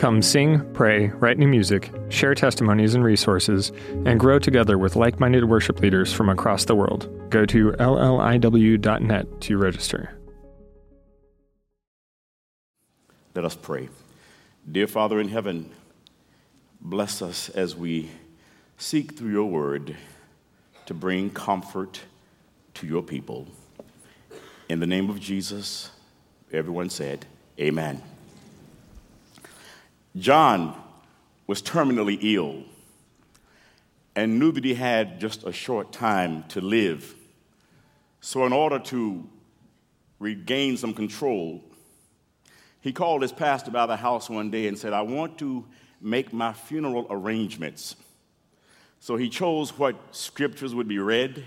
Come sing, pray, write new music, share testimonies and resources, and grow together with like minded worship leaders from across the world. Go to lliw.net to register. Let us pray. Dear Father in heaven, bless us as we seek through your word to bring comfort to your people. In the name of Jesus, everyone said, Amen. John was terminally ill and knew that he had just a short time to live. So, in order to regain some control, he called his pastor by the house one day and said, I want to make my funeral arrangements. So he chose what scriptures would be read,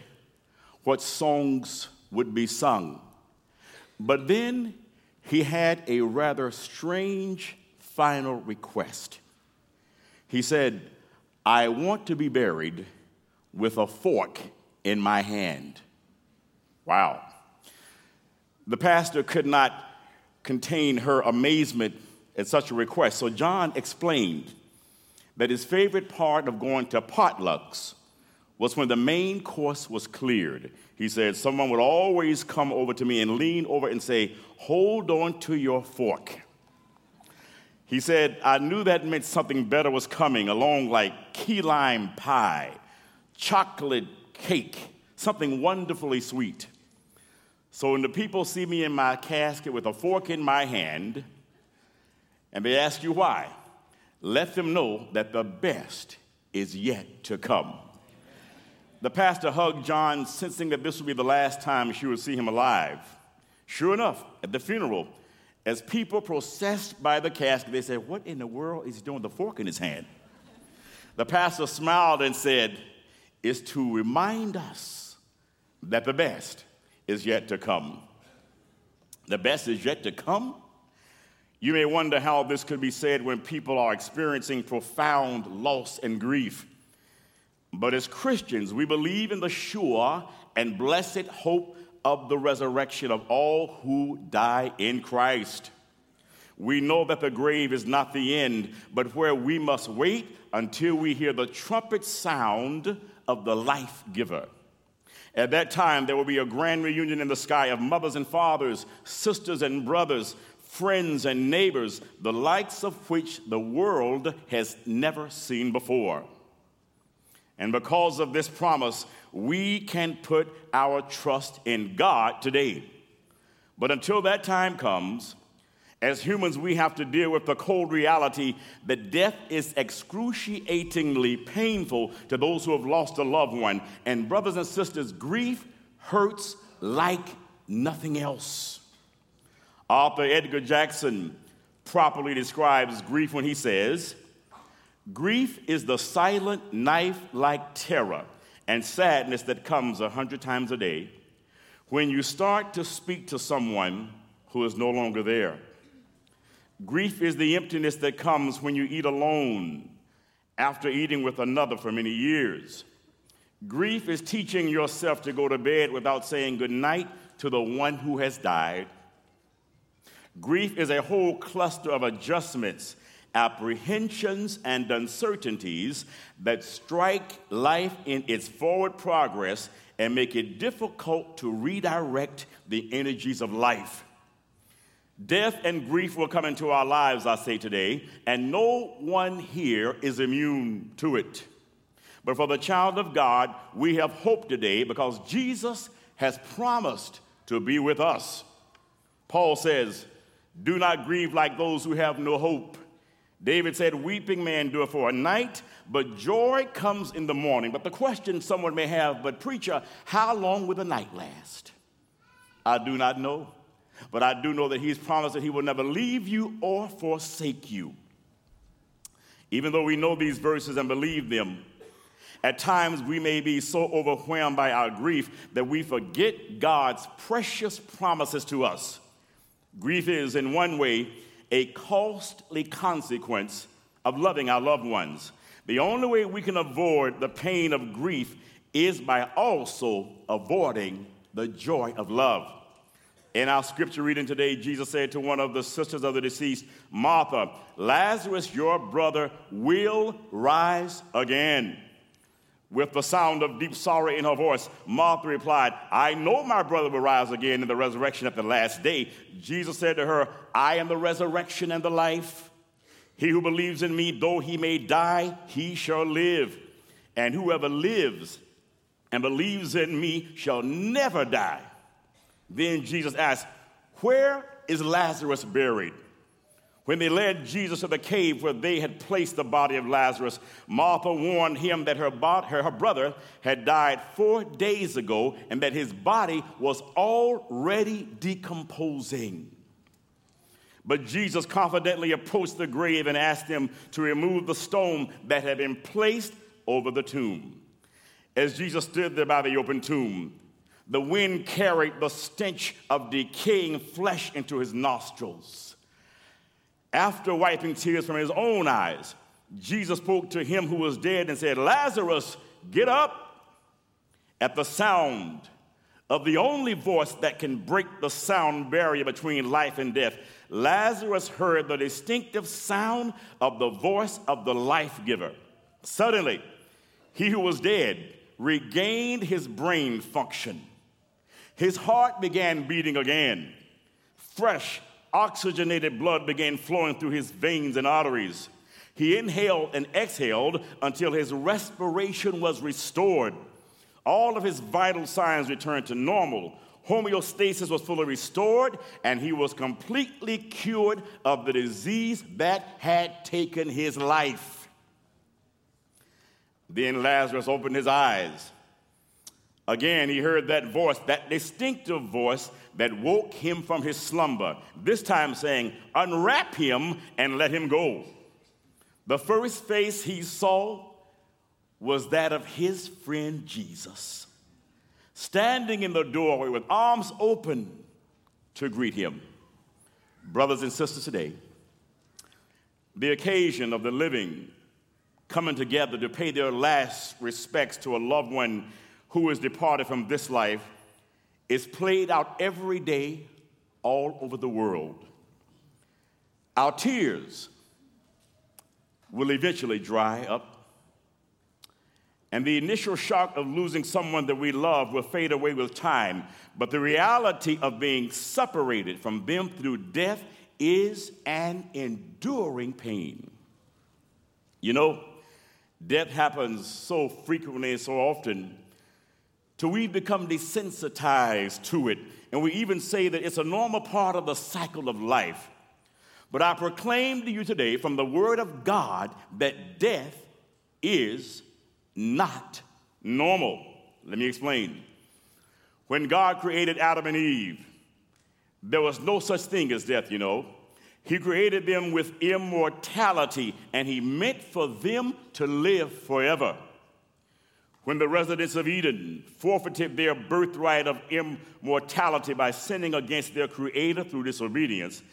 what songs would be sung. But then he had a rather strange final request. He said, I want to be buried with a fork in my hand. Wow. The pastor could not contain her amazement at such a request. So John explained that his favorite part of going to potlucks was when the main course was cleared. He said, Someone would always come over to me and lean over and say, Hold on to your fork. He said, I knew that meant something better was coming, along like key lime pie, chocolate cake, something wonderfully sweet. So when the people see me in my casket with a fork in my hand, and they ask you why, let them know that the best is yet to come. The pastor hugged John, sensing that this would be the last time she would see him alive. Sure enough, at the funeral, as people processed by the casket, they said, What in the world is he doing with the fork in his hand? The pastor smiled and said, It's to remind us that the best is yet to come. The best is yet to come. You may wonder how this could be said when people are experiencing profound loss and grief. But as Christians, we believe in the sure and blessed hope of the resurrection of all who die in Christ. We know that the grave is not the end, but where we must wait until we hear the trumpet sound of the life giver. At that time, there will be a grand reunion in the sky of mothers and fathers, sisters and brothers, friends and neighbors, the likes of which the world has never seen before. And because of this promise, we can put our trust in God today. But until that time comes, as humans, we have to deal with the cold reality that death is excruciatingly painful to those who have lost a loved one. And, brothers and sisters, grief hurts like nothing else. Author Edgar Jackson properly describes grief when he says, Grief is the silent knife like terror and sadness that comes a hundred times a day when you start to speak to someone who is no longer there. Grief is the emptiness that comes when you eat alone after eating with another for many years. Grief is teaching yourself to go to bed without saying goodnight to the one who has died. Grief is a whole cluster of adjustments, apprehensions, and uncertainties that strike life in its forward progress and make it difficult to redirect the energies of life. Death and grief will come into our lives, I say today, and no one here is immune to it. But for the child of God, we have hope today because Jesus has promised to be with us. Paul says, Do not grieve like those who have no hope. David said, Weeping may endure for a night, but joy comes in the morning. But the question someone may have, but preacher, how long will the night last? I do not know. But I do know that He's promised that He will never leave you or forsake you. Even though we know these verses and believe them, At times, we may be so overwhelmed by our grief that we forget God's precious promises to us. Grief is, in one way, a costly consequence of loving our loved ones. The only way we can avoid the pain of grief is by also avoiding the joy of love. In our scripture reading today, Jesus said to one of the sisters of the deceased, Martha, Lazarus, your brother, will rise again. With the sound of deep sorrow in her voice, Martha replied, I know my brother will rise again in the resurrection at the last day. Jesus said to her, I am the resurrection and the life. He who believes in me, though he may die, he shall live. And whoever lives and believes in me shall never die. Then Jesus asked, Where is Lazarus buried? When they led Jesus to the cave where they had placed the body of Lazarus, Martha warned him that her, her, her, brother had died four days ago and that his body was already decomposing. But Jesus confidently approached the grave and asked them to remove the stone that had been placed over the tomb. As Jesus stood there by the open tomb, the wind carried the stench of decaying flesh into his nostrils. After wiping tears from his own eyes, Jesus spoke to him who was dead and said, Lazarus, get up. At the sound of the only voice that can break the sound barrier between life and death, Lazarus heard the distinctive sound of the voice of the life giver. Suddenly, he who was dead regained his brain function. His heart began beating again. Fresh, oxygenated blood began flowing through his veins and arteries. He inhaled and exhaled until his respiration was restored. All of his vital signs returned to normal. Homeostasis was fully restored, and he was completely cured of the disease that had taken his life. Then Lazarus opened his eyes. Again, he heard that voice, that distinctive voice that woke him from his slumber, this time saying, Unwrap him and let him go. The first face he saw was that of his friend Jesus, standing in the doorway with arms open to greet him. Brothers and sisters, today, the occasion of the living coming together to pay their last respects to a loved one who is departed from this life is played out every day all over the world. Our tears will eventually dry up, and the initial shock of losing someone that we love will fade away with time. But the reality of being separated from them through death is an enduring pain. You know, Death happens so frequently and so often till we become desensitized to it. And we even say that it's a normal part of the cycle of life. But I proclaim to you today from the Word of God that death is not normal. Let me explain. When God created Adam and Eve, there was no such thing as death, you know. He created them with immortality, and He meant for them to live forever. When the residents of Eden forfeited their birthright of immortality by sinning against their Creator through disobedience,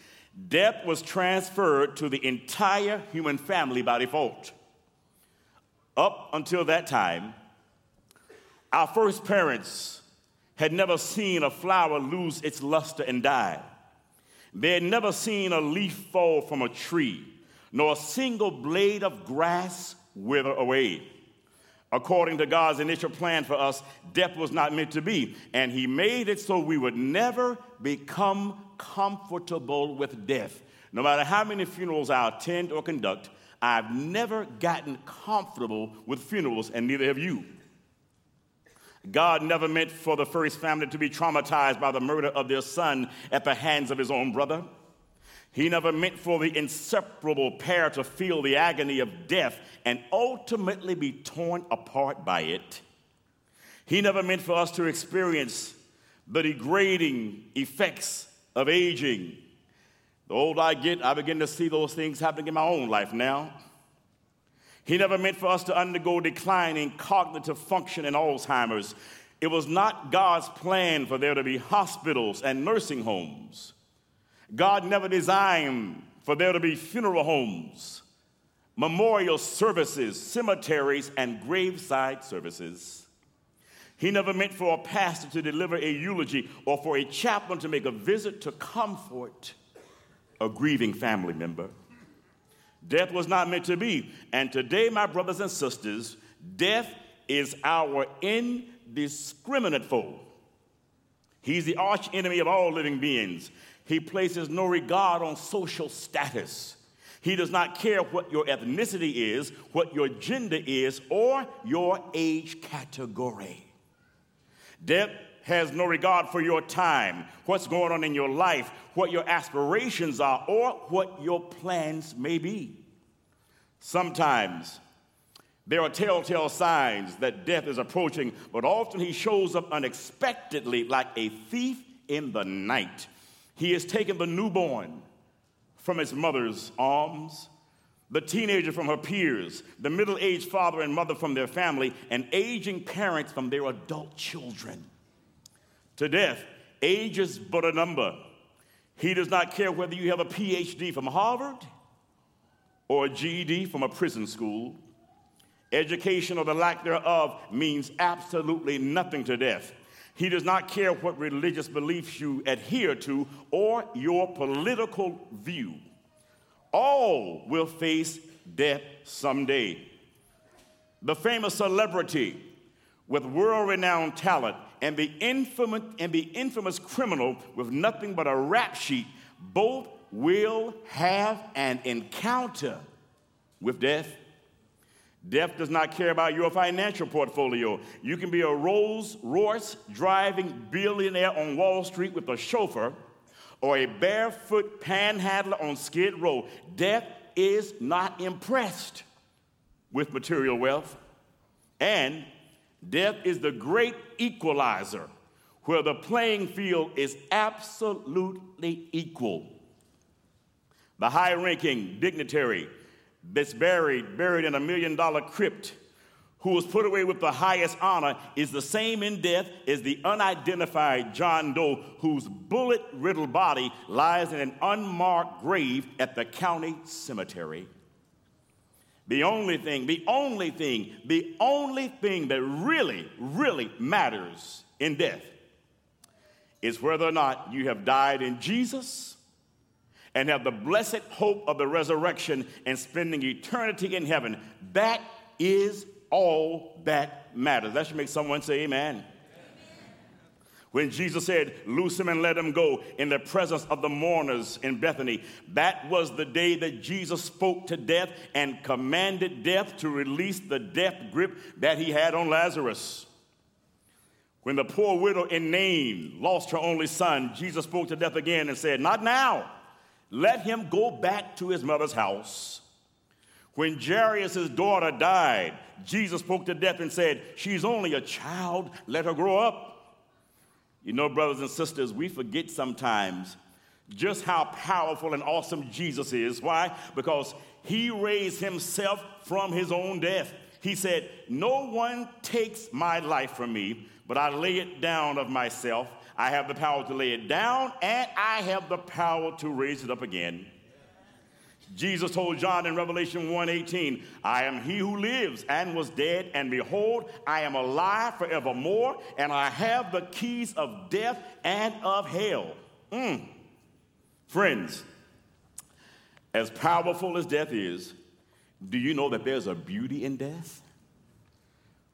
death was transferred to the entire human family by default. Up until that time, our first parents had never seen a flower lose its luster and die. They had never seen a leaf fall from a tree, nor a single blade of grass wither away. According to God's initial plan for us, death was not meant to be, and He made it so we would never become comfortable with death. No matter how many funerals I attend or conduct, I've never gotten comfortable with funerals, and neither have you. God never meant for the first family to be traumatized by the murder of their son at the hands of his own brother. He never meant for the inseparable pair to feel the agony of death and ultimately be torn apart by it. He never meant for us to experience the degrading effects of aging. The older I get, I begin to see those things happening in my own life now. He never meant for us to undergo declining cognitive function and Alzheimer's. It was not God's plan for there to be hospitals and nursing homes. God never designed for there to be funeral homes, memorial services, cemeteries, and graveside services. He never meant for a pastor to deliver a eulogy or for a chaplain to make a visit to comfort a grieving family member. Death was not meant to be. And today, my brothers and sisters, death is our indiscriminate foe. He's the arch enemy of all living beings. He places no regard on social status. He does not care what your ethnicity is, what your gender is, or your age category. Death has no regard for your time, what's going on in your life, what your aspirations are, or what your plans may be. Sometimes there are telltale signs that death is approaching, but often he shows up unexpectedly like a thief in the night. He has taken the newborn from his mother's arms, the teenager from her peers, the middle aged father and mother from their family, and aging parents from their adult children. To death, age is but a number. He does not care whether you have a PhD from Harvard or a GED from a prison school. Education or the lack thereof means absolutely nothing to death. He does not care what religious beliefs you adhere to or your political view. All will face death someday. The famous celebrity with world renowned talent and the, infamous, and the infamous criminal with nothing but a rap sheet both will have an encounter with death. Death does not care about your financial portfolio. You can be a Rolls Royce driving billionaire on Wall Street with a chauffeur or a barefoot panhandler on Skid Row. Death is not impressed with material wealth. And death is the great equalizer where the playing field is absolutely equal. The high ranking dignitary that's buried, buried in a million dollar crypt, who was put away with the highest honor, is the same in death as the unidentified John Doe, whose bullet riddled body lies in an unmarked grave at the county cemetery. The only thing, the only thing, the only thing that really, really matters in death is whether or not you have died in Jesus and have the blessed hope of the resurrection and spending eternity in heaven. That is all that matters. That should make someone say, Amen. When Jesus said, Loose him and let him go in the presence of the mourners in Bethany, that was the day that Jesus spoke to death and commanded death to release the death grip that he had on Lazarus. When the poor widow in Nain lost her only son, Jesus spoke to death again and said, Not now. Let him go back to his mother's house. When Jairus' daughter died, Jesus spoke to death and said, She's only a child, let her grow up. You know, brothers and sisters, we forget sometimes just how powerful and awesome Jesus is. Why? Because he raised himself from his own death. He said, No one takes my life from me, but I lay it down of myself. I have the power to lay it down, and I have the power to raise it up again. Jesus told John in Revelation 1:18, I am he who lives and was dead, and behold, I am alive forevermore, and I have the keys of death and of hell. Mm. Friends, as powerful as death is, do you know that there's a beauty in death?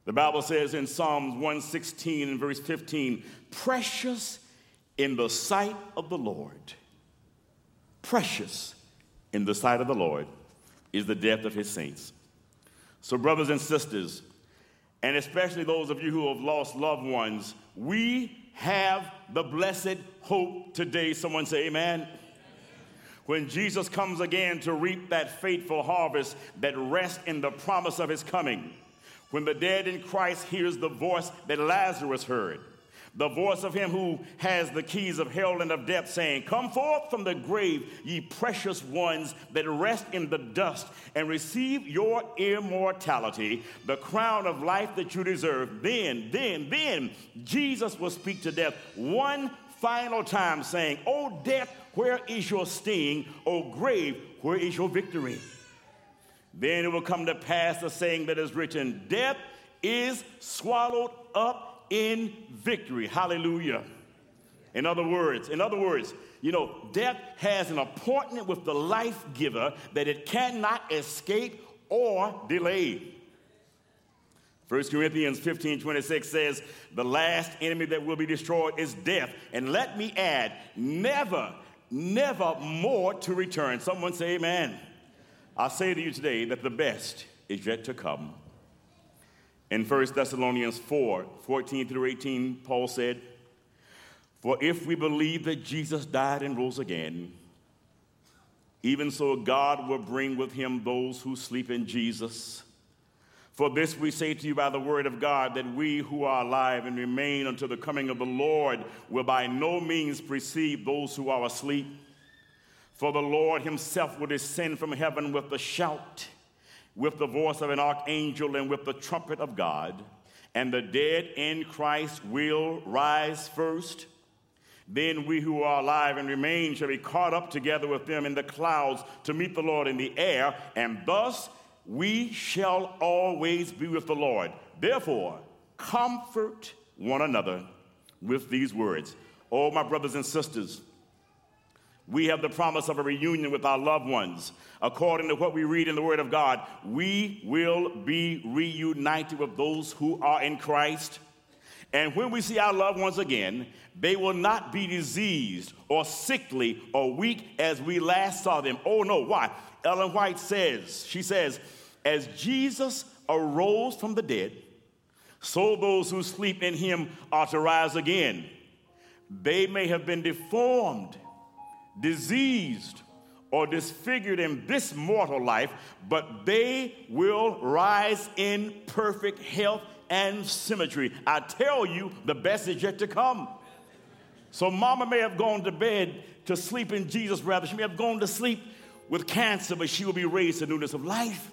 The Bible says in Psalms 116 and verse 15, precious in the sight of the Lord. Precious in the sight of the Lord is the death of his saints. So, brothers and sisters, and especially those of you who have lost loved ones, we have the blessed hope today. Someone say, Amen. When Jesus comes again to reap that faithful harvest that rests in the promise of his coming when the dead in Christ hears the voice that Lazarus heard, the voice of him who has the keys of hell and of death, saying, Come forth from the grave, ye precious ones that rest in the dust, and receive your immortality, the crown of life that you deserve. Then, then, then, Jesus will speak to death one final time, saying, O death, where is your sting? O grave, where is your victory? Then it will come to pass the saying that is written, Death is swallowed up in victory. Hallelujah. In other words, in other words, you know, death has an appointment with the life giver that it cannot escape or delay. 1 Corinthians 15 26 says, The last enemy that will be destroyed is death. And let me add, never, never more to return. Someone say, Amen. I say to you today that the best is yet to come. In 1 Thessalonians 4 14 through 18, Paul said, For if we believe that Jesus died and rose again, even so God will bring with him those who sleep in Jesus. For this we say to you by the word of God, that we who are alive and remain until the coming of the Lord will by no means precede those who are asleep. For the Lord himself will descend from heaven with a shout with the voice of an archangel and with the trumpet of God, and the dead in Christ will rise first. Then we who are alive and remain shall be caught up together with them in the clouds to meet the Lord in the air, and thus we shall always be with the Lord. Therefore, comfort one another with these words. Oh, my brothers and sisters, we have the promise of a reunion with our loved ones. According to what we read in the Word of God, we will be reunited with those who are in Christ. And when we see our loved ones again, they will not be diseased or sickly or weak as we last saw them. Oh no, why? Ellen White says, she says, as Jesus arose from the dead, so those who sleep in him are to rise again. They may have been deformed diseased, or disfigured in this mortal life, but they will rise in perfect health and symmetry. I tell you, the best is yet to come. So, mama may have gone to bed to sleep in Jesus, rather. She may have gone to sleep with cancer, but she will be raised to newness of life.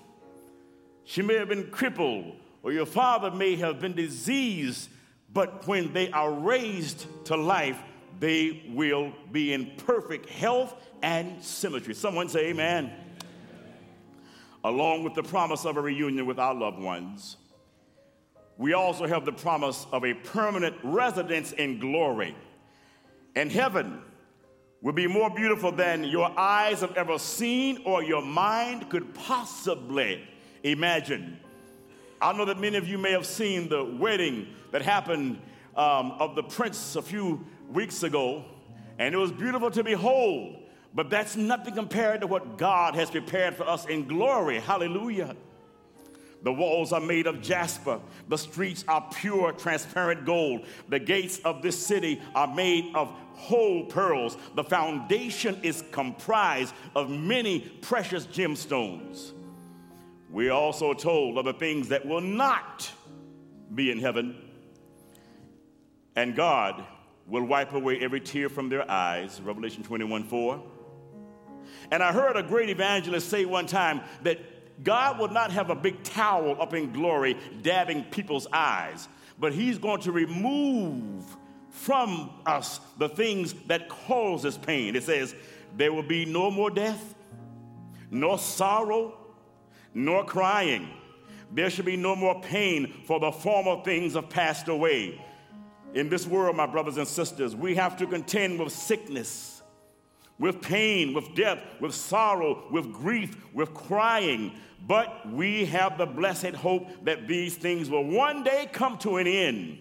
She may have been crippled, or your father may have been diseased, but when they are raised to life, they will be in perfect health and symmetry. Someone say, Amen. Along with the promise of a reunion with our loved ones, we also have the promise of a permanent residence in glory. And heaven will be more beautiful than your eyes have ever seen or your mind could possibly imagine. I know that many of you may have seen the wedding that happened um, of the prince a few weeks ago, and it was beautiful to behold. But that's nothing compared to what God has prepared for us in glory. Hallelujah. The walls are made of jasper. The streets are pure, transparent gold. The gates of this city are made of whole pearls. The foundation is comprised of many precious gemstones. We're also told of the things that will not be in heaven. And God will wipe away every tear from their eyes. Revelation 21 4. And I heard a great evangelist say one time that God will not have a big towel up in glory dabbing people's eyes, but He's going to remove from us the things that causes pain. It says, There will be no more death, nor sorrow, nor crying. There shall be no more pain, for the former things have passed away. In this world, my brothers and sisters, we have to contend with sickness, with pain, with death, with sorrow, with grief, with crying. But we have the blessed hope that these things will one day come to an end.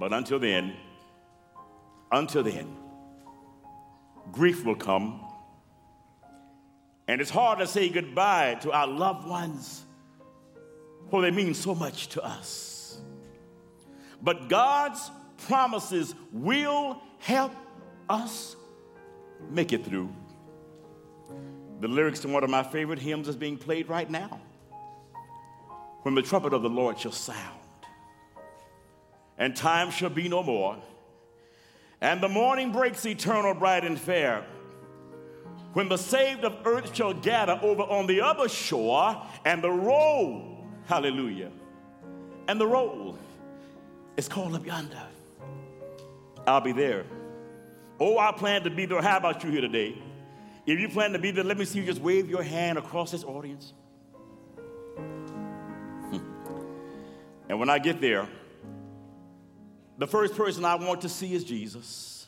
But until then, until then, grief will come. And it's hard to say goodbye to our loved ones, for they mean so much to us. But God's promises will help us make it through. The lyrics to one of my favorite hymns is being played right now. When the trumpet of the Lord shall sound, and time shall be no more. And the morning breaks eternal, bright and fair. When the saved of earth shall gather over on the other shore, and the roll, hallelujah, and the roll is called up yonder. I'll be there. Oh, I plan to be there. How about you here today? If you plan to be there, let me see you just wave your hand across this audience. Hmm. and when I get there, the first person I want to see is Jesus,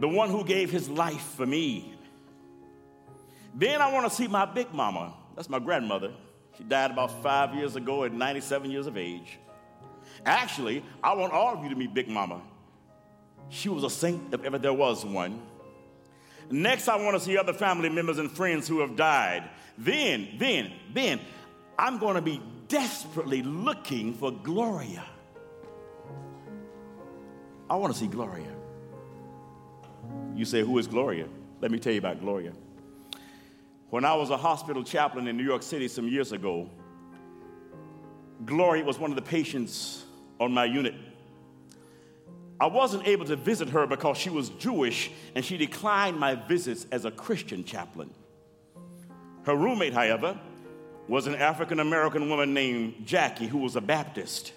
the one who gave his life for me. Then I want to see my big mama. That's my grandmother. She died about five years ago at 97 years of age. Actually, I want all of you to meet Big Mama. She was a saint if ever there was one. Next, I want to see other family members and friends who have died. Then, then, then, I'm going to be desperately looking for Gloria. I want to see Gloria. You say, Who is Gloria? Let me tell you about Gloria. When I was a hospital chaplain in New York City some years ago, Gloria was one of the patients on my unit. I wasn't able to visit her because she was Jewish and she declined my visits as a Christian chaplain. Her roommate, however, was an African American woman named Jackie who was a Baptist.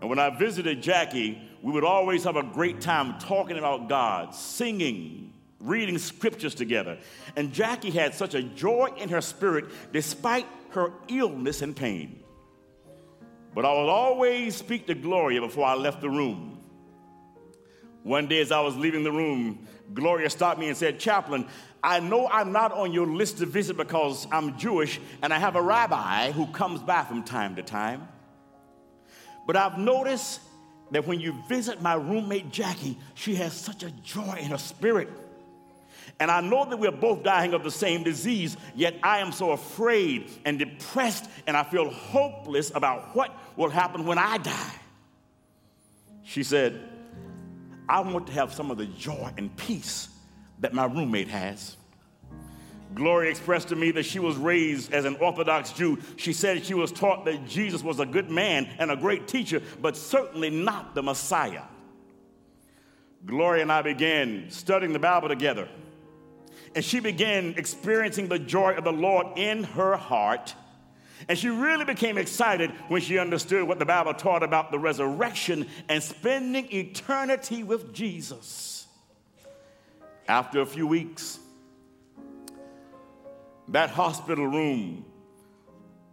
And when I visited Jackie, we would always have a great time talking about God, singing, reading scriptures together. And Jackie had such a joy in her spirit despite her illness and pain. But I would always speak to Gloria before I left the room. One day, as I was leaving the room, Gloria stopped me and said, Chaplain, I know I'm not on your list to visit because I'm Jewish and I have a rabbi who comes by from time to time. But I've noticed that when you visit my roommate Jackie, she has such a joy in her spirit. And I know that we're both dying of the same disease, yet I am so afraid and depressed, and I feel hopeless about what will happen when I die. She said, I want to have some of the joy and peace that my roommate has. Gloria expressed to me that she was raised as an Orthodox Jew. She said she was taught that Jesus was a good man and a great teacher, but certainly not the Messiah. Gloria and I began studying the Bible together, and she began experiencing the joy of the Lord in her heart. And she really became excited when she understood what the Bible taught about the resurrection and spending eternity with Jesus. After a few weeks, that hospital room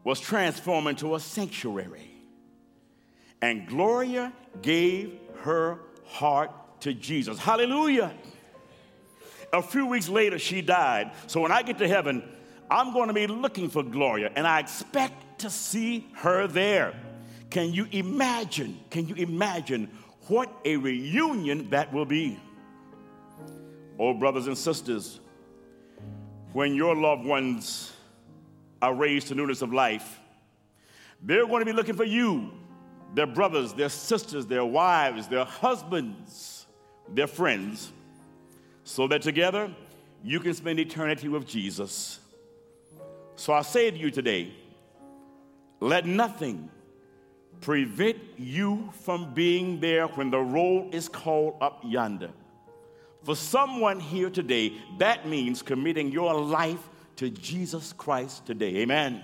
was transformed into a sanctuary. And Gloria gave her heart to Jesus. Hallelujah. A few weeks later, she died. So when I get to heaven, I'm going to be looking for Gloria, and I expect to see her there. Can you imagine? Can you imagine what a reunion that will be? Oh, brothers and sisters, when your loved ones are raised to newness of life, they're going to be looking for you, their brothers, their sisters, their wives, their husbands, their friends, so that together you can spend eternity with Jesus. So I say to you today, let nothing prevent you from being there when the roll is called up yonder. For someone here today, that means committing your life to Jesus Christ today. Amen.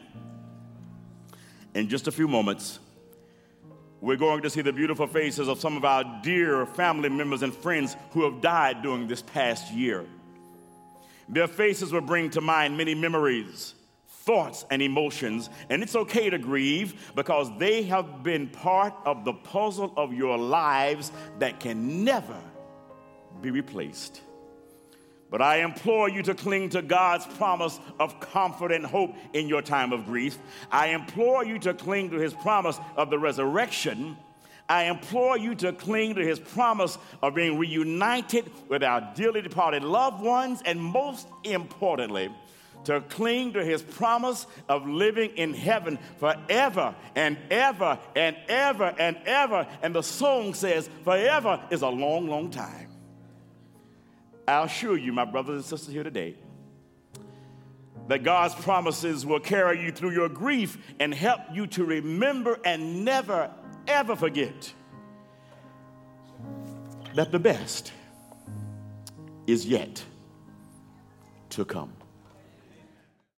In just a few moments, we're going to see the beautiful faces of some of our dear family members and friends who have died during this past year. Their faces will bring to mind many memories, thoughts, and emotions, and it's okay to grieve because they have been part of the puzzle of your lives that can never be replaced. But I implore you to cling to God's promise of comfort and hope in your time of grief. I implore you to cling to his promise of the resurrection. I implore you to cling to his promise of being reunited with our dearly departed loved ones, and most importantly, to cling to his promise of living in heaven forever and ever and ever and ever. And the song says, forever is a long, long time. I assure you, my brothers and sisters here today, that God's promises will carry you through your grief and help you to remember and never, ever forget that the best is yet to come.